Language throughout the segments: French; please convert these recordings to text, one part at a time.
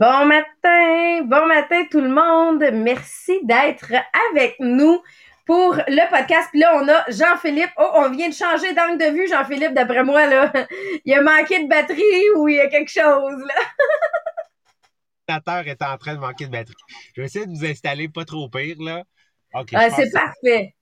Bon matin, bon matin tout le monde. Merci d'être avec nous pour le podcast. Puis là, on a Jean-Philippe. Oh, on vient de changer d'angle de vue, Jean-Philippe, d'après moi, là. Il a manqué de batterie ou il y a quelque chose, là. L'ordinateur est en train de manquer de batterie. Je vais essayer de vous installer pas trop pire, là. OK. Ah, c'est parfait.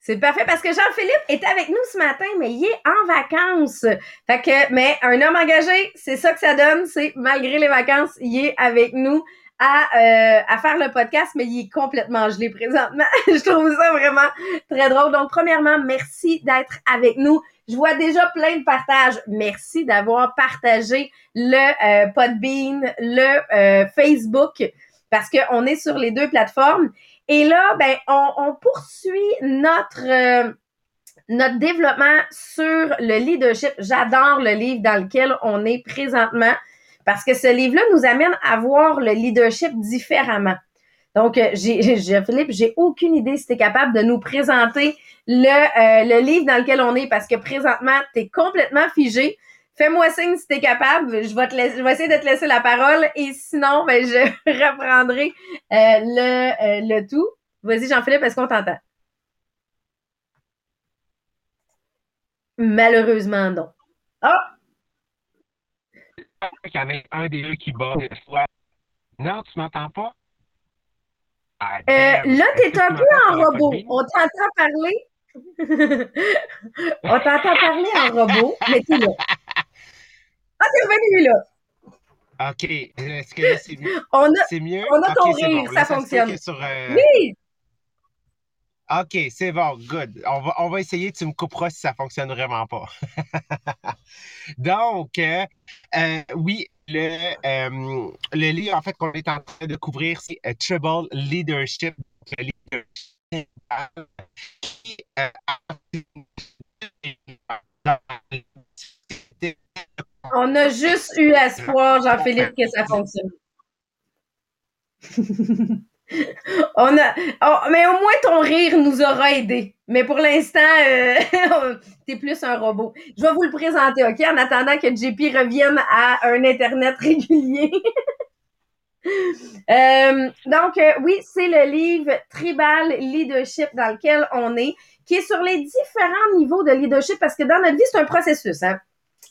C'est parfait parce que Jean-Philippe est avec nous ce matin, mais il est en vacances. Fait que, mais un homme engagé, c'est ça que ça donne. C'est malgré les vacances, il est avec nous à, euh, à faire le podcast, mais il est complètement gelé présentement. Je trouve ça vraiment très drôle. Donc, premièrement, merci d'être avec nous. Je vois déjà plein de partages. Merci d'avoir partagé le euh, Podbean, le euh, Facebook, parce qu'on est sur les deux plateformes. Et là, ben, on, poursuit notre euh, notre développement sur le leadership. J'adore le livre dans lequel on est présentement parce que ce livre-là nous amène à voir le leadership différemment. Donc, euh, j'ai, Philippe, j'ai aucune idée si tu es capable de nous présenter le, euh, le livre dans lequel on est parce que présentement, tu es complètement figé. Fais-moi signe si tu es capable. Je vais, te laisser, je vais essayer de te laisser la parole et sinon, ben, je reprendrai euh, le, euh, le tout. Vas-y, Jean-Philippe, est-ce qu'on t'entend? Malheureusement, non. Ah! Il y en a un des deux qui bat Non, tu m'entends pas? Ah, euh, là, tu es un peu en robot. On t'entend parler. On t'entend parler en robot, mais tu là. Ah, t'es revenu là. OK. Est-ce que c'est mieux? On a, c'est mieux? On a ton rire, ça, fonctionne. Euh, oui! OK, c'est bon, good. On va, on va essayer, tu me couperas si ça fonctionne vraiment pas. Donc, euh, euh, oui, le, le livre, en fait, qu'on est en train de couvrir, c'est Trouble Leadership. Le leadership qui, on a juste eu espoir, Jean-Philippe, que ça fonctionne. Oh, mais au moins ton rire nous aura aidé. Mais pour l'instant, euh, t'es plus un robot. Je vais vous le présenter, OK? En attendant que JP revienne à un Internet régulier. Euh, donc, euh, oui, c'est le livre Tribal Leadership dans lequel on est, qui est sur les différents niveaux de leadership parce que dans notre vie, c'est un processus. Hein?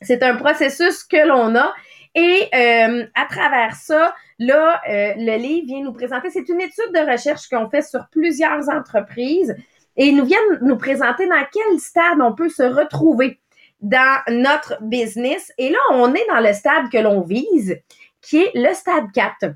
C'est un processus que l'on a. Et euh, à travers ça, là, euh, le livre vient nous présenter, c'est une étude de recherche qu'on fait sur plusieurs entreprises et ils nous viennent nous présenter dans quel stade on peut se retrouver dans notre business. Et là, on est dans le stade que l'on vise, qui est le stade 4,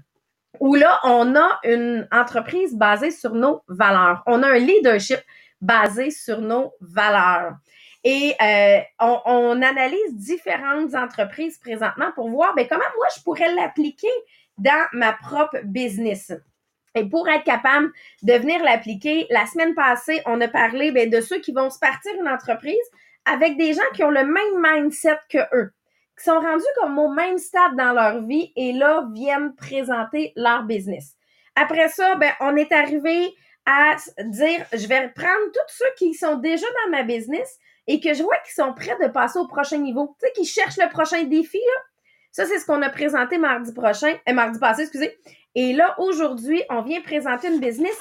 où là, on a une entreprise basée sur nos valeurs. On a un leadership basé sur nos valeurs. Et euh, on, analyse différentes entreprises présentement pour voir ben, comment moi je pourrais l'appliquer dans ma propre business. Et pour être capable de venir l'appliquer, la semaine passée, on a parlé ben, de ceux qui vont se partir une entreprise avec des gens qui ont le même mindset que eux, qui sont rendus comme au même stade dans leur vie et là viennent présenter leur business. Après ça, ben, on est arrivé à dire, je vais prendre tous ceux qui sont déjà dans ma business et que je vois qu'ils sont prêts de passer au prochain niveau. Tu sais, qu'ils cherchent le prochain défi, là. Ça, c'est ce qu'on a présenté mardi prochain, euh, mardi passé, excusez. Et là, aujourd'hui, on vient présenter une business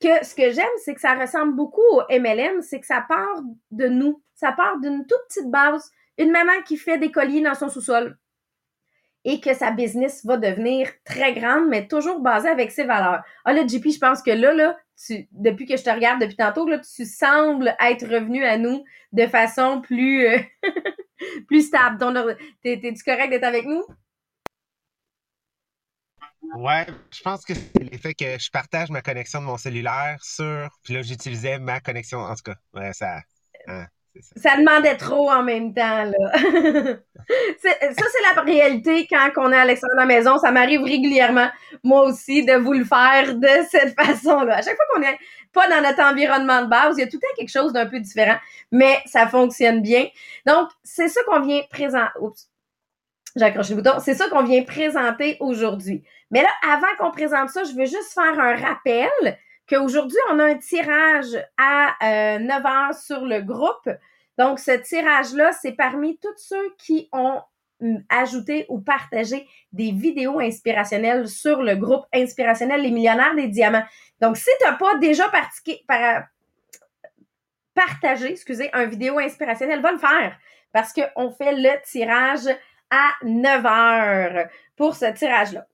que ce que j'aime, c'est que ça ressemble beaucoup au MLM, c'est que ça part de nous. Ça part d'une toute petite base. Une maman qui fait des colliers dans son sous-sol et que sa business va devenir très grande, mais toujours basée avec ses valeurs. Ah là, JP, je pense que là, là, depuis que je te regarde depuis tantôt, là, tu sembles être revenu à nous de façon plus, euh, plus stable. T'es-tu correct d'être avec nous? Ouais, je pense que c'est l'effet que je partage ma connexion de mon cellulaire sur. Puis là, j'utilisais ma connexion. En tout cas, ouais, ça. Hein ça. demandait trop en même temps, là. ça, c'est la réalité quand on est à l'extérieur de la maison. Ça m'arrive régulièrement, moi aussi, de vous le faire de cette façon-là. À chaque fois qu'on n'est pas dans notre environnement de base, il y a tout temps quelque chose d'un peu différent, mais ça fonctionne bien. Donc, c'est ça qu'on vient présenter. Oups. J'ai accroché le bouton. C'est ça qu'on vient présenter aujourd'hui. Mais là, avant qu'on présente ça, je veux juste faire un rappel qu'aujourd'hui, on a un tirage à 9 euh, heures sur le groupe. Donc, ce tirage-là, c'est parmi tous ceux qui ont ajouter ou partager des vidéos inspirationnelles sur le groupe inspirationnel Les Millionnaires des Diamants. Donc, si tu n'as pas déjà partagé, excusez, un vidéo inspirationnelle, va le faire parce qu'on fait le tirage à 9 heures pour ce tirage-là.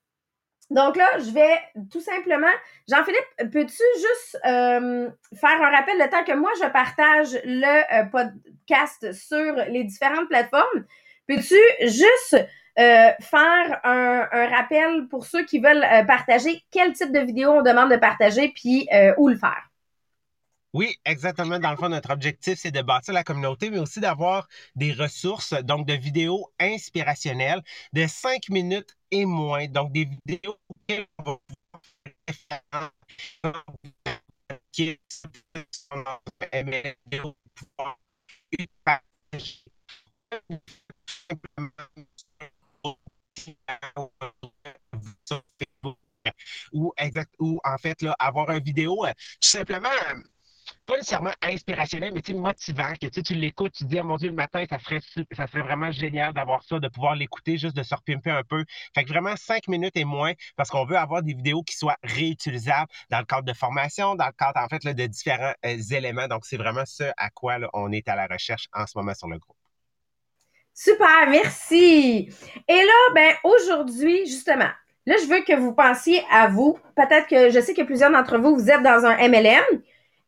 Donc là, je vais tout simplement, Jean-Philippe, peux-tu juste euh, faire un rappel le temps que moi je partage le euh, podcast sur les différentes plateformes? Peux-tu juste euh, faire un, rappel pour ceux qui veulent partager quel type de vidéo on demande de partager puis où le faire? Oui, exactement. Dans le fond, notre objectif, c'est de bâtir la communauté, mais aussi d'avoir des ressources, donc de vidéos inspirationnelles de cinq minutes et moins. Donc, des vidéos qui ou exact ou en fait là avoir une vidéo euh, tout simplement pas nécessairement inspirationnel, mais motivant, que tu l'écoutes, tu te dis, oh mon Dieu, le matin, ça serait, ça serait vraiment génial d'avoir ça, de pouvoir l'écouter, juste de se repimper un peu. Fait que vraiment cinq minutes et moins, parce qu'on veut avoir des vidéos qui soient réutilisables dans le cadre de formation, dans le cadre, en fait, de différents euh, éléments. Donc, c'est vraiment ce à quoi on est à la recherche en ce moment sur le groupe. Super, merci. Et là, ben, aujourd'hui, justement, là, je veux que vous pensiez à vous. Peut-être que je sais que plusieurs d'entre vous, vous êtes dans un MLM.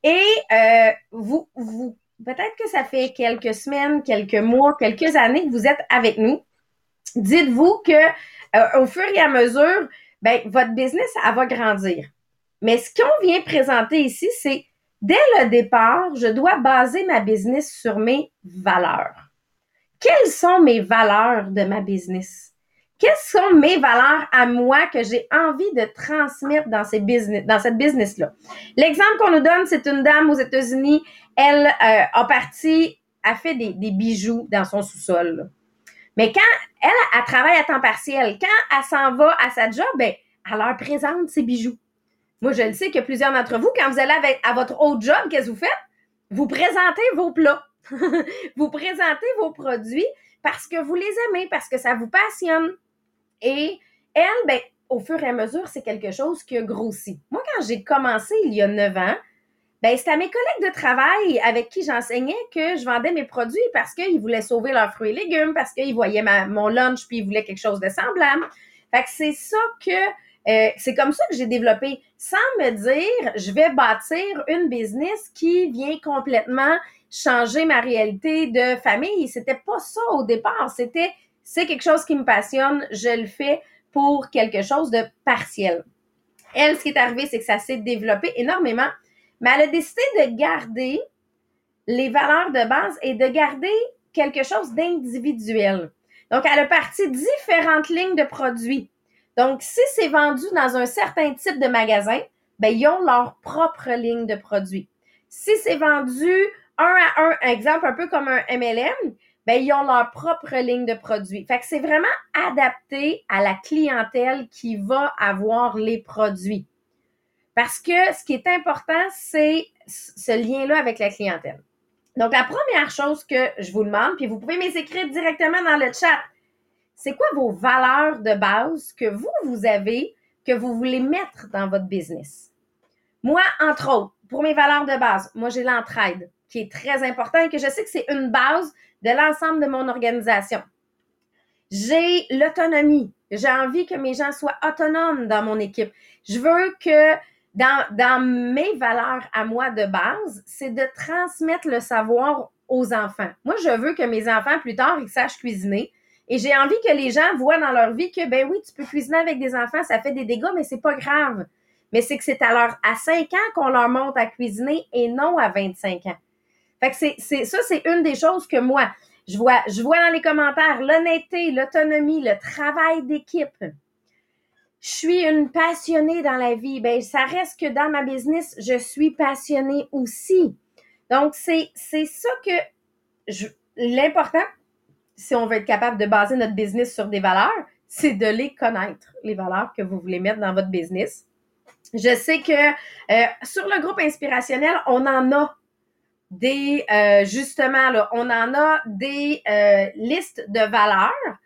Et euh, vous, vous peut-être que ça fait quelques semaines, quelques mois, quelques années que vous êtes avec nous. Dites-vous que euh, au fur et à mesure, ben, votre business, elle va grandir. Mais ce qu'on vient présenter ici, c'est dès le départ, je dois baser ma business sur mes valeurs. Quelles sont mes valeurs de ma business? Quelles sont mes valeurs à moi que j'ai envie de transmettre dans, ces business, dans cette business-là? L'exemple qu'on nous donne, c'est une dame aux États-Unis. Elle euh, a parti, a fait des, bijoux dans son sous-sol. Mais quand elle, elle, travaille à temps partiel, quand elle s'en va à sa job, ben, elle leur présente ses bijoux. Moi, je le sais que plusieurs d'entre vous, quand vous allez à votre autre job, qu'est-ce que vous faites? Vous présentez vos plats. vous présentez vos produits parce que vous les aimez, parce que ça vous passionne. Et elle, ben, au fur et à mesure, c'est quelque chose qui a grossi. Moi, quand j'ai commencé il y a neuf ans, ben, c'était à mes collègues de travail avec qui j'enseignais que je vendais mes produits parce qu'ils voulaient sauver leurs fruits et légumes, parce qu'ils voyaient mon lunch puis ils voulaient quelque chose de semblable. Fait que c'est ça que euh, c'est comme ça que j'ai développé, sans me dire, je vais bâtir une business qui vient complètement changer ma réalité de famille. C'était pas ça au départ. C'était c'est quelque chose qui me passionne, je le fais pour quelque chose de partiel. Elle, ce qui est arrivé, c'est que ça s'est développé énormément, mais elle a décidé de garder les valeurs de base et de garder quelque chose d'individuel. Donc, elle a parti différentes lignes de produits. Donc, si c'est vendu dans un certain type de magasin, ben, ils ont leur propre ligne de produits. Si c'est vendu un à un, exemple un peu comme un MLM, ben, ils ont leur propre ligne de produits. Fait que c'est vraiment adapté à la clientèle qui va avoir les produits. Parce que ce qui est important, c'est ce lien-là avec la clientèle. Donc, la première chose que je vous demande, puis vous pouvez m'écrire directement dans le chat, c'est quoi vos valeurs de base que vous, vous avez, que vous voulez mettre dans votre business? Moi, entre autres, pour mes valeurs de base, moi, j'ai l'entraide, qui est très important et que je sais que c'est une base de l'ensemble de mon organisation. J'ai l'autonomie. J'ai envie que mes gens soient autonomes dans mon équipe. Je veux que dans, mes valeurs à moi de base, c'est de transmettre le savoir aux enfants. Moi, je veux que mes enfants, plus tard, ils sachent cuisiner. Et j'ai envie que les gens voient dans leur vie que, ben oui, tu peux cuisiner avec des enfants, ça fait des dégâts, mais c'est pas grave. Mais c'est que c'est à leur, à 5 ans qu'on leur montre à cuisiner et non à 25 ans. C'est, ça, c'est une des choses que moi, je vois, dans les commentaires l'honnêteté, l'autonomie, le travail d'équipe. Je suis une passionnée dans la vie. Ben, ça reste que dans ma business, je suis passionnée aussi. Donc, c'est, c'est ça que l'important, si on veut être capable de baser notre business sur des valeurs, c'est de les connaître, les valeurs que vous voulez mettre dans votre business. Je sais que euh, sur le groupe inspirationnel, on en a des, euh, justement, là, on en a des euh, listes de valeurs.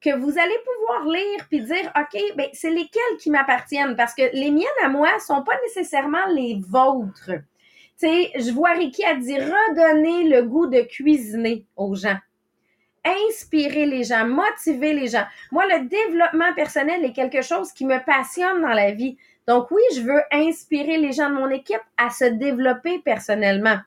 que vous allez pouvoir lire puis dire OK, ben c'est lesquels qui m'appartiennent? Parce que les miennes à moi sont pas nécessairement les vôtres. Tu sais, je vois Ricky a dit redonner le goût de cuisiner aux gens. Inspirer les gens, motiver les gens. Moi, le développement personnel est quelque chose qui me passionne dans la vie. Donc oui, je veux inspirer les gens de mon équipe à se développer personnellement.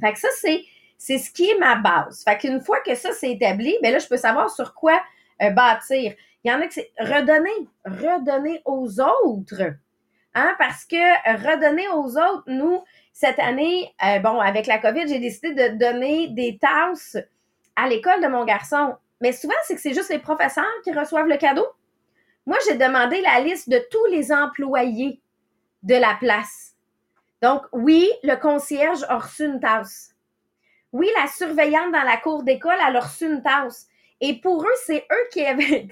Fait que ça, c'est, c'est ce qui est ma base. Fait qu'une fois que ça c'est établi, ben là, je peux savoir sur quoi euh, bâtir. Il y en a que c'est redonner, redonner aux autres. Hein, parce que redonner aux autres, nous, cette année, euh, bon, avec la COVID, j'ai décidé de donner des tasses à l'école de mon garçon. Mais souvent, c'est que c'est juste les professeurs qui reçoivent le cadeau. Moi, j'ai demandé la liste de tous les employés de la place. Donc, oui, le concierge a reçu une tasse. Oui, la surveillante dans la cour d'école, a reçu une tasse. Et pour eux, c'est eux qui,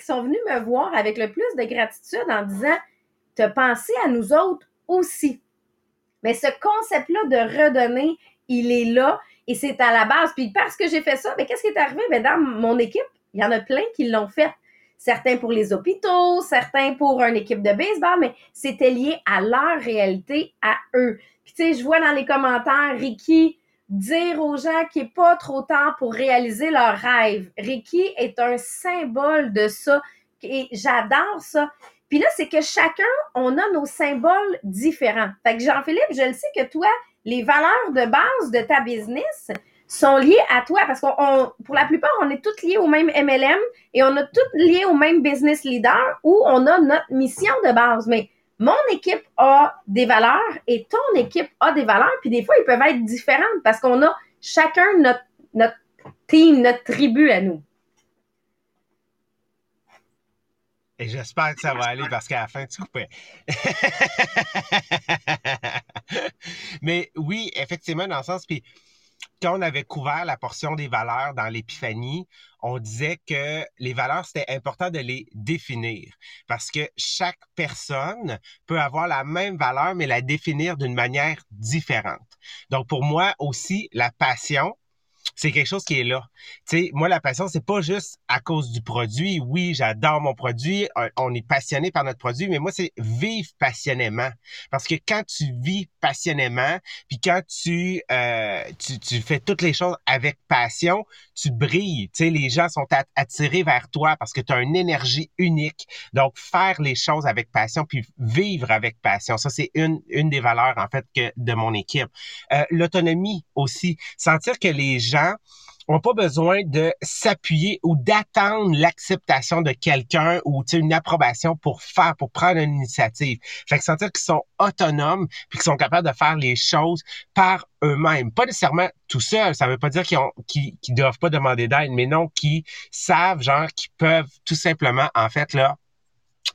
sont venus me voir avec le plus de gratitude en disant, te penser à nous autres aussi. Mais ce concept-là de redonner, il est là et c'est à la base. Puis parce que j'ai fait ça, mais qu'est-ce qui est arrivé? Ben, dans mon équipe, il y en a plein qui l'ont fait. Certains pour les hôpitaux, certains pour une équipe de baseball, mais c'était lié à leur réalité, à eux. Puis tu sais, je vois dans les commentaires Ricky dire aux gens qu'il n'est pas trop tard pour réaliser leurs rêves. Ricky est un symbole de ça et j'adore ça. Puis là, c'est que chacun, on a nos symboles différents. Fait que Jean-Philippe, je le sais que toi, les valeurs de base de ta business sont liées à toi parce qu'on, pour la plupart, on est toutes liées au même MLM et on a toutes liées au même business leader où on a notre mission de base. Mais mon équipe a des valeurs et ton équipe a des valeurs, puis des fois, ils peuvent être différentes parce qu'on a chacun notre, notre team, notre tribu à nous. Et j'espère que ça va aller parce qu'à la fin, tu coupais. Mais oui, effectivement, dans le sens, puis quand on avait couvert la portion des valeurs dans l'épiphanie, on disait que les valeurs, c'était important de les définir parce que chaque personne peut avoir la même valeur, mais la définir d'une manière différente. Donc, pour moi aussi, la passion, c'est quelque chose qui est là. Tu sais, moi, la passion, c'est pas juste à cause du produit. Oui, j'adore mon produit. On est passionné par notre produit, mais moi, c'est vivre passionnément. Parce que quand tu vis passionnément, puis quand tu, euh, tu, tu fais toutes les choses avec passion, tu brilles. Tu sais, les gens sont attirés vers toi parce que tu as une énergie unique. Donc, faire les choses avec passion, puis vivre avec passion, ça, c'est une, une des valeurs, en fait, que de mon équipe. Euh, L'autonomie aussi. Sentir que les gens n'ont pas besoin de s'appuyer ou d'attendre l'acceptation de quelqu'un ou une approbation pour faire, pour prendre une initiative. Fait que sentir qu'ils sont autonomes puis qu'ils sont capables de faire les choses par eux-mêmes. Pas nécessairement tout seuls. Ça veut pas dire qu'ils ont, qu'ils, doivent pas demander d'aide, mais non, qui savent, genre, qu'ils peuvent tout simplement, en fait, là,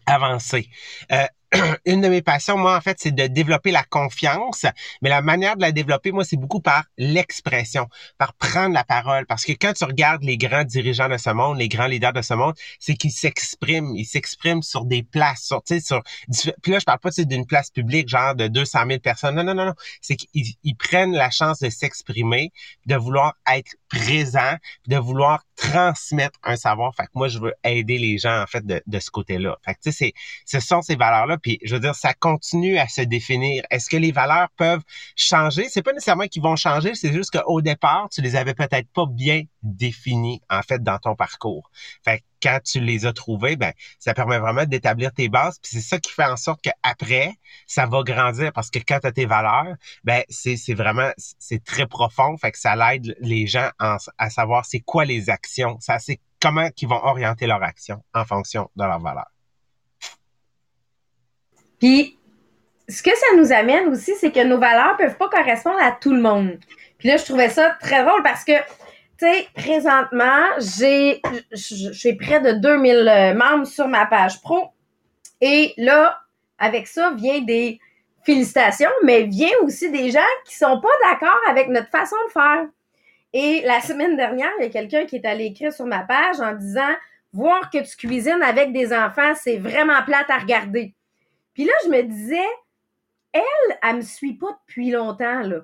avancer. Euh, une de mes passions, moi, en fait, c'est de développer la confiance. Mais la manière de la développer, moi, c'est beaucoup par l'expression, par prendre la parole. Parce que quand tu regardes les grands dirigeants de ce monde, les grands leaders de ce monde, c'est qu'ils s'expriment. Ils s'expriment sur des places, sur, tu sais, sur, puis là, je parle pas d'une place publique, genre de 200 000 personnes. Non, non, non, non. C'est qu'ils prennent la chance de s'exprimer, de vouloir être présent, de vouloir transmettre un savoir. Fait que moi, je veux aider les gens, en fait, de, de ce côté-là. Fait que, tu sais, ce sont ces valeurs-là. Puis, je veux dire, ça continue à se définir. Est-ce que les valeurs peuvent changer? C'est pas nécessairement qu'ils vont changer, c'est juste qu'au départ, tu les avais peut-être pas bien définies, en fait, dans ton parcours. Fait que quand tu les as trouvées, ben, ça permet vraiment d'établir tes bases. Puis c'est ça qui fait en sorte qu'après, ça va grandir. Parce que quand tu as tes valeurs, ben, c'est, vraiment, c'est très profond. Fait que ça aide les gens à savoir c'est quoi les actions ça, c'est comment ils vont orienter leur action en fonction de leurs valeurs. Puis, ce que ça nous amène aussi, c'est que nos valeurs peuvent pas correspondre à tout le monde. Puis là, je trouvais ça très drôle parce que, tu sais, présentement, j'ai, j'ai près de 2000 euh, membres sur ma page pro. Et là, avec ça, vient des félicitations, mais vient aussi des gens qui sont pas d'accord avec notre façon de faire. Et la semaine dernière, il y a quelqu'un qui est allé écrire sur ma page en disant Voir que tu cuisines avec des enfants, c'est vraiment plate à regarder. Puis là, je me disais, elle, elle me suit pas depuis longtemps, là.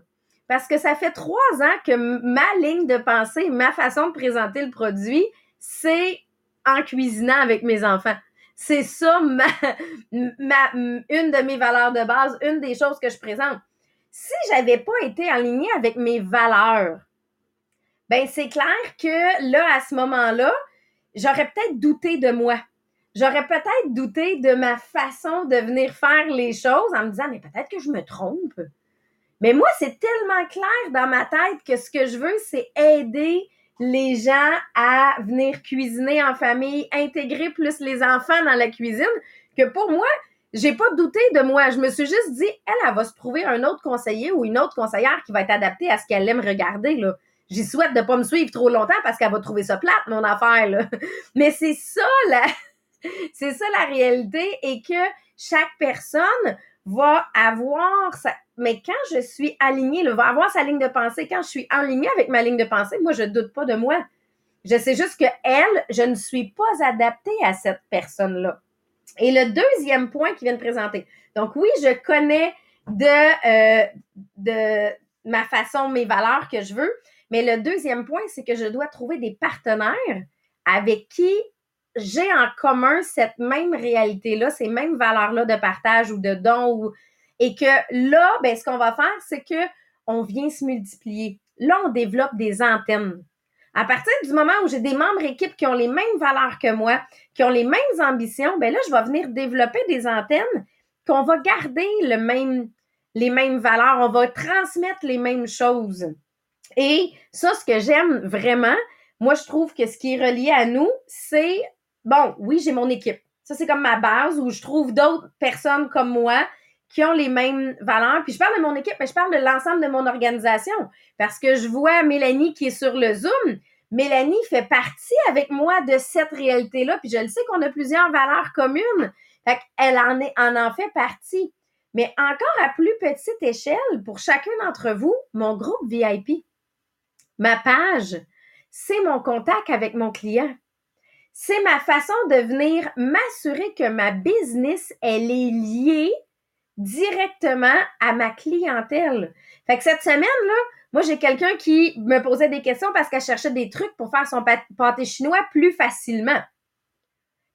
Parce que ça fait trois ans que ma ligne de pensée, ma façon de présenter le produit, c'est en cuisinant avec mes enfants. C'est ça ma, une de mes valeurs de base, une des choses que je présente. Si j'avais pas été alignée avec mes valeurs, ben c'est clair que là, à ce moment-là, j'aurais peut-être douté de moi. J'aurais peut-être douté de ma façon de venir faire les choses en me disant, mais peut-être que je me trompe. Mais moi, c'est tellement clair dans ma tête que ce que je veux, c'est aider les gens à venir cuisiner en famille, intégrer plus les enfants dans la cuisine, que pour moi, j'ai pas douté de moi. Je me suis juste dit, elle, elle va se trouver un autre conseiller ou une autre conseillère qui va être adaptée à ce qu'elle aime regarder, là. J'y souhaite de pas me suivre trop longtemps parce qu'elle va trouver ça plate, mon affaire, là. Mais c'est ça, la, c'est ça la réalité et que chaque personne va avoir sa, mais quand je suis alignée, va avoir sa ligne de pensée. Quand je suis alignée avec ma ligne de pensée, moi, je doute pas de moi. Je sais juste que elle, je ne suis pas adaptée à cette personne-là. Et le deuxième point qui vient de présenter. Donc oui, je connais de, euh, de ma façon, mes valeurs que je veux. Mais le deuxième point, c'est que je dois trouver des partenaires avec qui j'ai en commun cette même réalité-là, ces mêmes valeurs-là de partage ou de don ou et que là, ben, ce qu'on va faire, c'est que on vient se multiplier. Là, on développe des antennes. À partir du moment où j'ai des membres équipes qui ont les mêmes valeurs que moi, qui ont les mêmes ambitions, ben là, je vais venir développer des antennes qu'on va garder le même, les mêmes valeurs, on va transmettre les mêmes choses. Et ça, ce que j'aime vraiment, moi, je trouve que ce qui est relié à nous, c'est bon, oui, j'ai mon équipe. Ça, c'est comme ma base où je trouve d'autres personnes comme moi qui ont les mêmes valeurs. Puis je parle de mon équipe, mais je parle de l'ensemble de mon organisation. Parce que je vois Mélanie qui est sur le Zoom. Mélanie fait partie avec moi de cette réalité-là. Puis je le sais qu'on a plusieurs valeurs communes. Fait qu'elle en, est, en en fait partie. Mais encore à plus petite échelle, pour chacun d'entre vous, mon groupe VIP, ma page, c'est mon contact avec mon client c'est ma façon de venir m'assurer que ma business, elle est liée directement à ma clientèle. Fait que cette semaine-là, moi, j'ai quelqu'un qui me posait des questions parce qu'elle cherchait des trucs pour faire son pâté chinois plus facilement.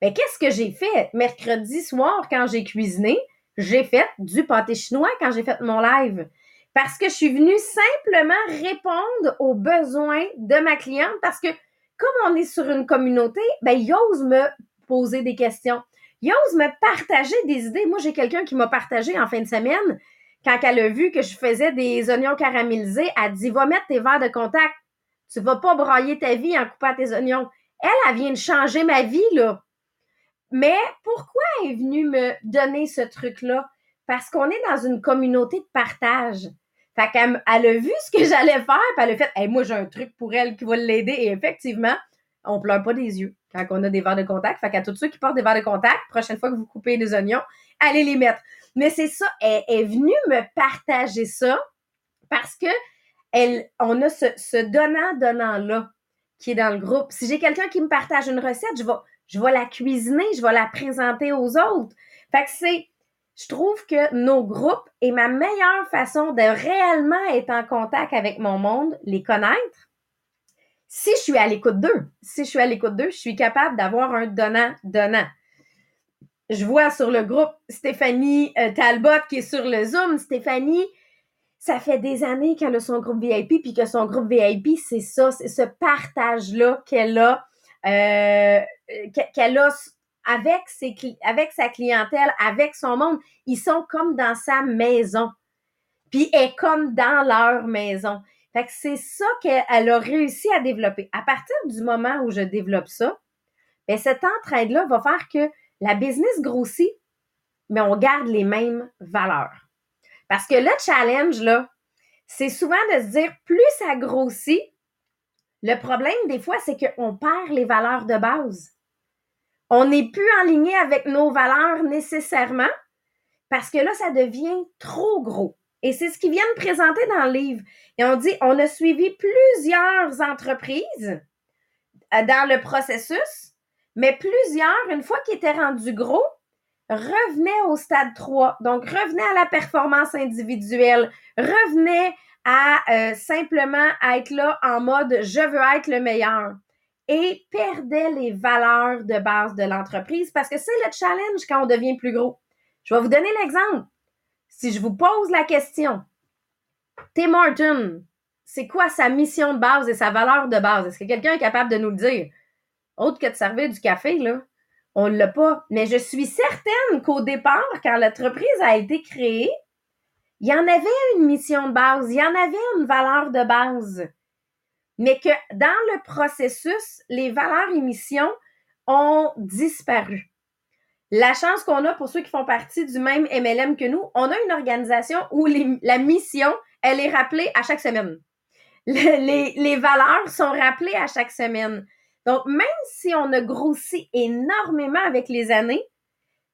Mais qu'est-ce que j'ai fait? Mercredi soir, quand j'ai cuisiné, j'ai fait du pâté chinois quand j'ai fait mon live. Parce que je suis venue simplement répondre aux besoins de ma cliente parce que comme on est sur une communauté, ben, il ose me poser des questions. Il ose me partager des idées. Moi, j'ai quelqu'un qui m'a partagé en fin de semaine, quand elle a vu que je faisais des oignons caramélisés, elle dit, va mettre tes verres de contact. Tu vas pas broyer ta vie en coupant tes oignons. Elle, elle vient de changer ma vie, là. Mais pourquoi elle est venue me donner ce truc-là? Parce qu'on est dans une communauté de partage. Fait qu'elle elle a vu ce que j'allais faire, puis elle a fait hey, moi j'ai un truc pour elle qui va l'aider. Et effectivement, on pleure pas des yeux quand on a des verres de contact. Fait qu'à tous ceux qui portent des verres de contact, prochaine fois que vous coupez des oignons, allez les mettre. Mais c'est ça, elle est venue me partager ça parce que elle, on a ce, donnant-donnant-là qui est dans le groupe. Si j'ai quelqu'un qui me partage une recette, je vais, je vais la cuisiner, je vais la présenter aux autres. Fait que c'est je trouve que nos groupes est ma meilleure façon de réellement être en contact avec mon monde, les connaître. Si je suis à l'écoute d'eux, si je suis à l'écoute d'eux, je suis capable d'avoir un donnant-donnant. Je vois sur le groupe Stéphanie euh, Talbot qui est sur le Zoom. Stéphanie, ça fait des années qu'elle a son groupe VIP, puis que son groupe VIP, c'est ça, c'est ce partage-là qu'elle a, euh, qu'elle a avec, avec sa clientèle, avec son monde. Ils sont comme dans sa maison. Puis elle est comme dans leur maison. C'est ça qu'elle a réussi à développer. À partir du moment où je développe ça, bien, cette entraide-là va faire que la business grossit, mais on garde les mêmes valeurs. Parce que le challenge, là, c'est souvent de se dire, plus ça grossit, le problème, des fois, c'est qu'on perd les valeurs de base on n'est plus en ligne avec nos valeurs nécessairement parce que là, ça devient trop gros. Et c'est ce qu'ils viennent présenter dans le livre. Et on dit, on a suivi plusieurs entreprises euh, dans le processus, mais plusieurs, une fois qu'ils étaient rendus gros, revenaient au stade 3. Donc, revenaient à la performance individuelle, revenaient à euh, simplement être là en mode je veux être le meilleur. et perdait les valeurs de base de l'entreprise parce que c'est le challenge quand on devient plus gros. Je vais vous donner l'exemple. Si je vous pose la question, Tim Martin, c'est quoi sa mission de base et sa valeur de base? Est-ce que quelqu'un est capable de nous le dire? Autre que de servir du café, là. On ne l'a pas. Mais je suis certaine qu'au départ, quand l'entreprise a été créée, il y en avait une mission de base, il y en avait une valeur de base. Mais que dans le processus, les valeurs et missions ont disparu. La chance qu'on a pour ceux qui font partie du même MLM que nous, on a une organisation où la mission, elle est rappelée à chaque semaine. les, les valeurs sont rappelées à chaque semaine. Donc, même si on a grossi énormément avec les années,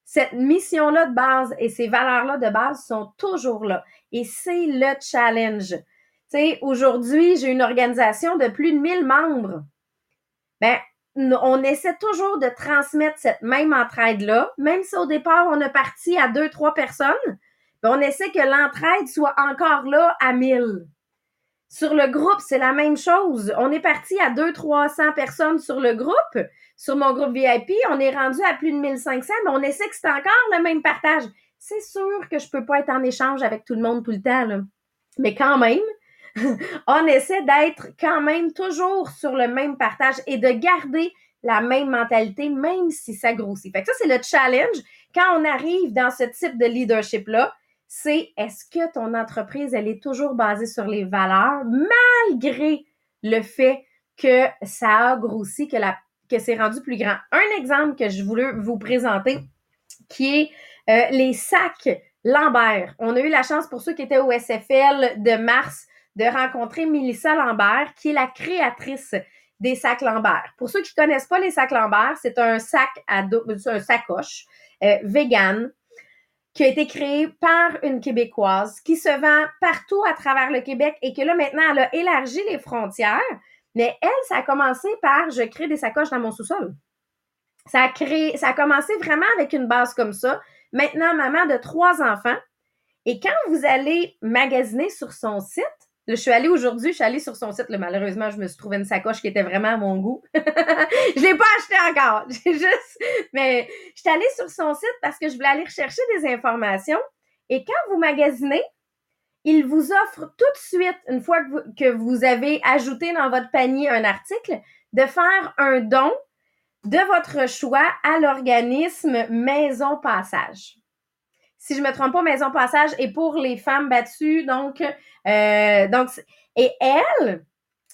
cette mission-là de base et ces valeurs-là de base sont toujours là. Et c'est le challenge. Tu sais, aujourd'hui, j'ai une organisation de plus de 1000 membres. Ben, on essaie toujours de transmettre cette même entraide-là, même si au départ, on a parti à deux, trois personnes, ben, on essaie que l'entraide soit encore là à 1000. Sur le groupe, c'est la même chose. On est parti à 200-300 personnes sur le groupe. Sur mon groupe VIP, on est rendu à plus de 1500, mais on essaie que c'est encore le même partage. C'est sûr que je peux pas être en échange avec tout le monde tout le temps, là. Mais quand même, on essaie d'être quand même toujours sur le même partage et de garder la même mentalité, même si ça grossit. Fait ça, c'est le challenge. Quand on arrive dans ce type de leadership-là, c'est est-ce que ton entreprise, elle est toujours basée sur les valeurs malgré le fait que ça a grossi, que c'est rendu plus grand? Un exemple que je voulais vous présenter qui est euh, les sacs Lambert. On a eu la chance pour ceux qui étaient au SFL de mars de rencontrer Mélissa Lambert, qui est la créatrice des sacs Lambert. Pour ceux qui connaissent pas les sacs Lambert, c'est un sac à un sacoche euh, vegan qui a été créé par une Québécoise qui se vend partout à travers le Québec et que là, maintenant, elle a élargi les frontières. Mais elle, ça a commencé par je crée des sacoches dans mon sous-sol. Ça a créé, ça a commencé vraiment avec une base comme ça. Maintenant, maman de trois enfants. Et quand vous allez magasiner sur son site, je suis allée aujourd'hui, je suis allée sur son site. malheureusement, je me suis trouvé une sacoche qui était vraiment à mon goût. je l'ai pas acheté encore. J'ai juste, mais je suis allée sur son site parce que je voulais aller rechercher des informations. Et quand vous magasinez, il vous offre tout de suite, une fois que vous avez ajouté dans votre panier un article, de faire un don de votre choix à l'organisme Maison Passage si je me trompe pas, Maison Passage est pour les femmes battues. Donc, euh, donc et elle,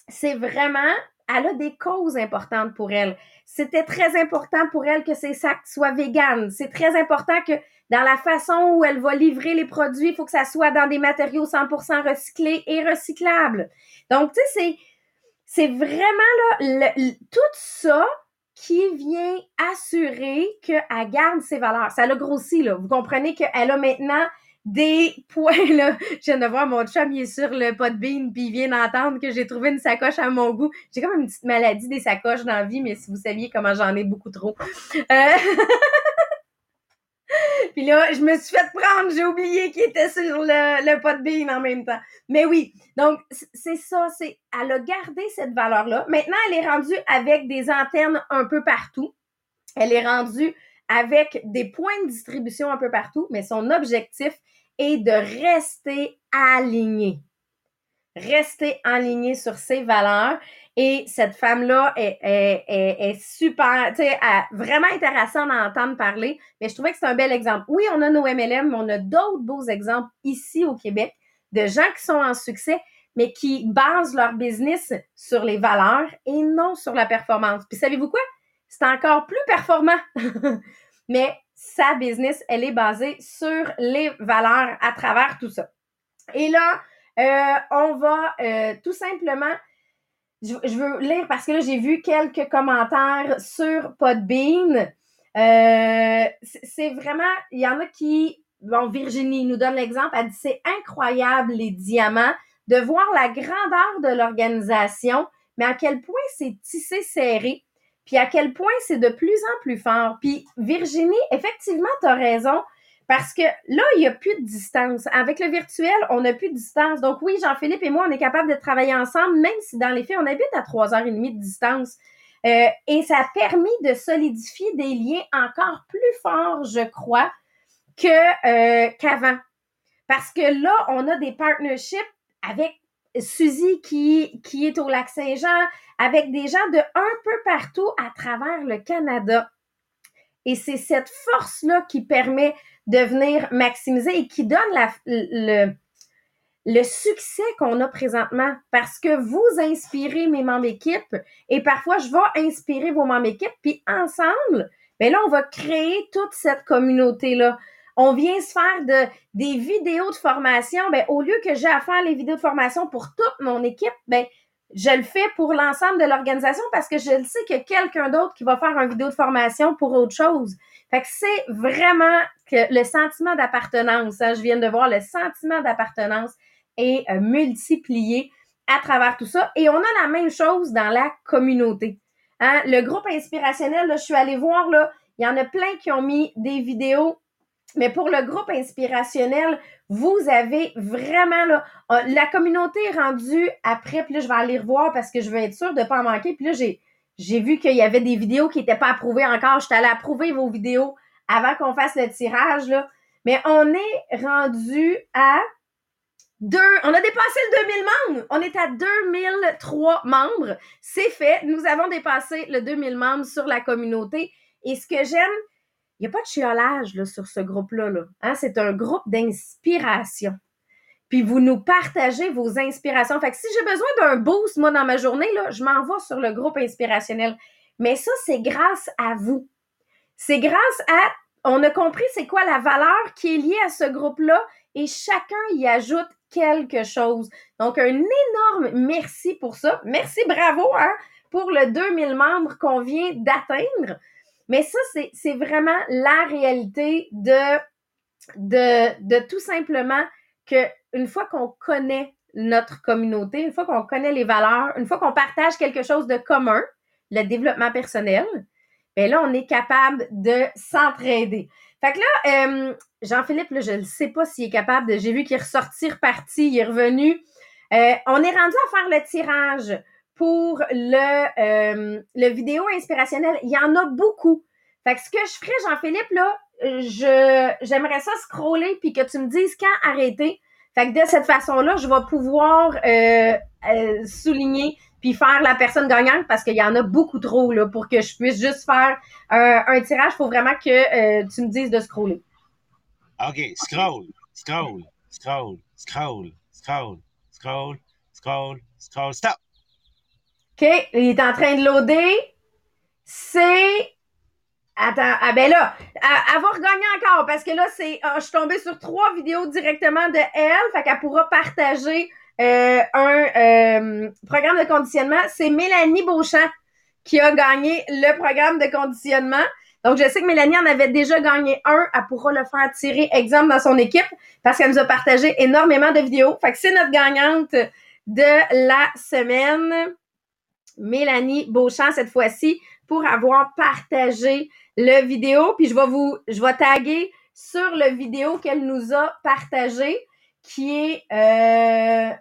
c'est vraiment, elle a des causes importantes pour elle. C'était très important pour elle que ses sacs soient véganes. C'est très important que dans la façon où elle va livrer les produits, il faut que ça soit dans des matériaux 100% recyclés et recyclables. Donc, tu sais, c'est, c'est vraiment là, tout ça qui vient assurer qu'elle garde ses valeurs. Ça l'a grossi, là. Vous comprenez qu'elle a maintenant des points, là. Je viens de voir mon chum, il est sur le pot de bean, puis il vient d'entendre que j'ai trouvé une sacoche à mon goût. J'ai comme une petite maladie des sacoches dans la vie, mais si vous saviez comment j'en ai beaucoup trop. Euh... Puis là, je me suis fait prendre, j'ai oublié qu'il était sur le, pot de bean en même temps. Mais oui, donc c'est ça, c'est elle a gardé cette valeur-là. Maintenant, elle est rendue avec des antennes un peu partout. Elle est rendue avec des points de distribution un peu partout, mais son objectif est de rester alignée. Rester aligné sur ses valeurs et cette femme-là est, est, est, super, tu sais, vraiment intéressante à entendre parler. Mais je trouvais que c'est un bel exemple. Oui, on a nos MLM, mais on a d'autres beaux exemples ici au Québec de gens qui sont en succès, mais qui basent leur business sur les valeurs et non sur la performance. Puis savez-vous quoi? C'est encore plus performant. mais sa business, elle est basée sur les valeurs à travers tout ça. Et là, euh, on va euh, tout simplement je, veux lire parce que là, j'ai vu quelques commentaires sur Podbean. Euh, c'est vraiment, il y en a qui, bon, Virginie nous donne l'exemple, elle dit c'est incroyable les diamants, de voir la grandeur de l'organisation, mais à quel point c'est tissé serré, puis à quel point c'est de plus en plus fort. Puis Virginie, effectivement, tu as raison. Parce que là, il n'y a plus de distance. Avec le virtuel, on n'a plus de distance. Donc oui, Jean-Philippe et moi, on est capable de travailler ensemble, même si dans les faits, on habite à trois heures et demie de distance. Euh, et ça a permis de solidifier des liens encore plus forts, je crois, que euh, qu'avant. Parce que là, on a des partnerships avec Suzy qui, qui est au lac Saint-Jean, avec des gens de un peu partout à travers le Canada. Et c'est cette force-là qui permet de venir maximiser et qui donne le, succès qu'on a présentement parce que vous inspirez mes membres d'équipe et parfois je vais inspirer vos membres d'équipe puis ensemble, ben là on va créer toute cette communauté là. On vient se faire de des vidéos de formation, ben au lieu que j'ai à faire les vidéos de formation pour toute mon équipe, ben je le fais pour l'ensemble de l'organisation parce que je le sais qu'il y a quelqu'un d'autre qui va faire une vidéo de formation pour autre chose. Fait que c'est vraiment que le sentiment d'appartenance, hein, je viens de voir le sentiment d'appartenance est euh, multiplié à travers tout ça. Et on a la même chose dans la communauté. Hein? Le groupe inspirationnel, là, je suis allée voir, là, il y en a plein qui ont mis des vidéos. Mais pour le groupe inspirationnel, vous avez vraiment là, euh, la communauté est rendue après, puis là, je vais aller revoir parce que je veux être sûre de ne pas en manquer. Puis là, j'ai, j'ai vu qu'il y avait des vidéos qui n'étaient pas approuvées encore. Je suis allée approuver vos vidéos avant qu'on fasse le tirage. Là. Mais on est rendu à deux, on a dépassé le 2000 membres. On est à 2003 membres. C'est fait. Nous avons dépassé le 2000 membres sur la communauté. Et ce que j'aime, il n'y a pas de chiolage là, sur ce groupe-là. Là. Hein? C'est un groupe d'inspiration. Puis vous nous partagez vos inspirations. Fait que si j'ai besoin d'un boost, moi, dans ma journée, là, je m'envoie sur le groupe inspirationnel. Mais ça, c'est grâce à vous. C'est grâce à on a compris c'est quoi la valeur qui est liée à ce groupe-là et chacun y ajoute quelque chose. Donc, un énorme merci pour ça. Merci, bravo, hein, pour le 2000 membres qu'on vient d'atteindre. Mais ça, c'est vraiment la réalité de, de, de tout simplement que une fois qu'on connaît notre communauté, une fois qu'on connaît les valeurs, une fois qu'on partage quelque chose de commun, le développement personnel, bien là, on est capable de s'entraider. Fait que là, euh, Jean-Philippe, je ne sais pas s'il est capable de. J'ai vu qu'il est ressorti, reparti, il est revenu. Euh, on est rendu à faire le tirage pour le, euh, le vidéo inspirationnel. Il y en a beaucoup. Fait que ce que je ferais, Jean-Philippe, là, je j'aimerais ça scroller puis que tu me dises quand arrêter. Fait que de cette façon-là, je vais pouvoir souligner puis faire la personne gagnante parce qu'il y en a beaucoup trop là, pour que je puisse juste faire un, tirage. Il faut vraiment que euh, tu me dises de scroller. OK, scroll, scroll, scroll, scroll, scroll, scroll, scroll, scroll, stop. OK, il est en train de loader. C'est. Attends, ah ben là, elle, va regagner encore parce que là, c'est. Ah, je suis tombée sur trois vidéos directement de elle. Fait qu'elle pourra partager euh, un euh, programme de conditionnement. C'est Mélanie Beauchamp qui a gagné le programme de conditionnement. Donc, je sais que Mélanie en avait déjà gagné un. Elle pourra le faire tirer exemple dans son équipe parce qu'elle nous a partagé énormément de vidéos. Fait que c'est notre gagnante de la semaine. Mélanie Beauchamp, cette fois-ci, pour avoir partagé le vidéo. Puis je vais vous, je vais taguer sur le vidéo qu'elle nous a partagé, qui est euh,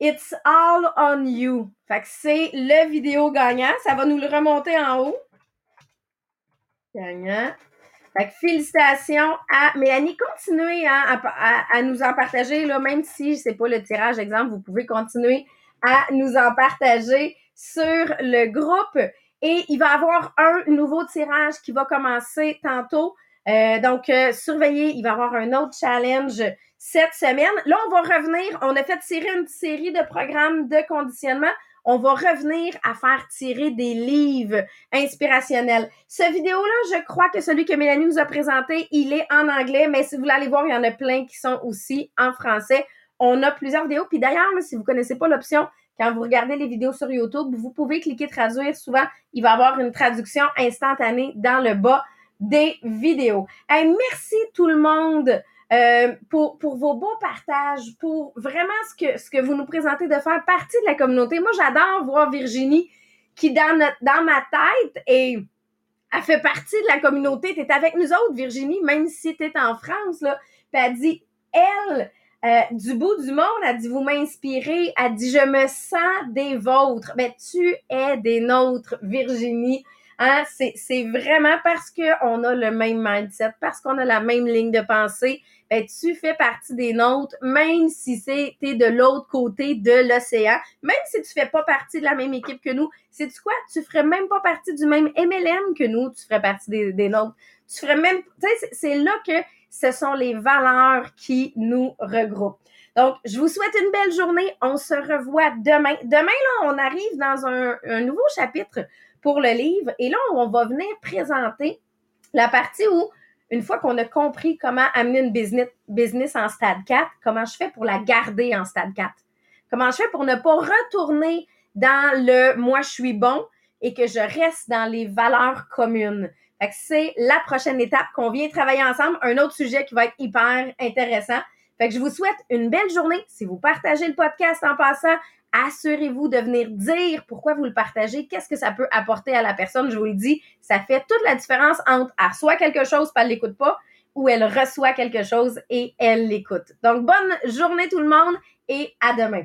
It's all on you. Fait que c'est le vidéo gagnant. Ça va nous le remonter en haut. Gagnant. Fait que félicitations à Mélanie. Continuez hein, à, nous en partager, là, même si c'est pas le tirage exemple, vous pouvez continuer à nous en partager sur le groupe. Et il va y avoir un nouveau tirage qui va commencer tantôt. Euh, donc, euh, surveillez, il va y avoir un autre challenge cette semaine. Là, on va revenir. On a fait tirer une série de programmes de conditionnement. On va revenir à faire tirer des livres inspirationnels. Ce vidéo-là, je crois que celui que Mélanie nous a présenté, il est en anglais, mais si vous voulez voir, il y en a plein qui sont aussi en français. On a plusieurs vidéos. Puis d'ailleurs, si vous connaissez pas l'option, quand vous regardez les vidéos sur YouTube, vous pouvez cliquer traduire. Souvent, il va y avoir une traduction instantanée dans le bas des vidéos. merci tout le monde euh, pour, pour vos beaux partages, pour vraiment ce que, ce que vous nous présentez de faire partie de la communauté. Moi, j'adore voir Virginie qui, dans, notre, dans ma tête, et elle fait partie de la communauté. Tu es avec nous autres, Virginie, même si tu es en France. Là. Puis elle dit, elle, Euh, du bout du monde, elle dit, vous m'inspirez. Elle dit, je me sens des vôtres. Ben, tu es des nôtres, Virginie. Hein? C'est, vraiment parce qu'on a le même mindset, parce qu'on a la même ligne de pensée. Ben, tu fais partie des nôtres, même si t'es de l'autre côté de l'océan, même si tu fais pas partie de la même équipe que nous. C'est quoi? Tu ferais même pas partie du même MLM que nous, tu ferais partie des, des nôtres. Tu ferais même, tu sais, c'est là que ce sont les valeurs qui nous regroupent. Donc, je vous souhaite une belle journée. On se revoit demain. Demain, là, on arrive dans un, nouveau chapitre pour le livre. Et là, on va venir présenter la partie où, une fois qu'on a compris comment amener une business, business en stade 4, comment je fais pour la garder en stade 4. Comment je fais pour ne pas retourner dans le moi je suis bon et que je reste dans les valeurs communes? C'est la prochaine étape qu'on vient travailler ensemble. Un autre sujet qui va être hyper intéressant. Fait que je vous souhaite une belle journée. Si vous partagez le podcast en passant, assurez-vous de venir dire pourquoi vous le partagez, qu'est-ce que ça peut apporter à la personne. Je vous le dis, ça fait toute la différence entre elle reçoit quelque chose et elle l'écoute pas ou elle reçoit quelque chose et elle l'écoute. Donc, bonne journée tout le monde et à demain.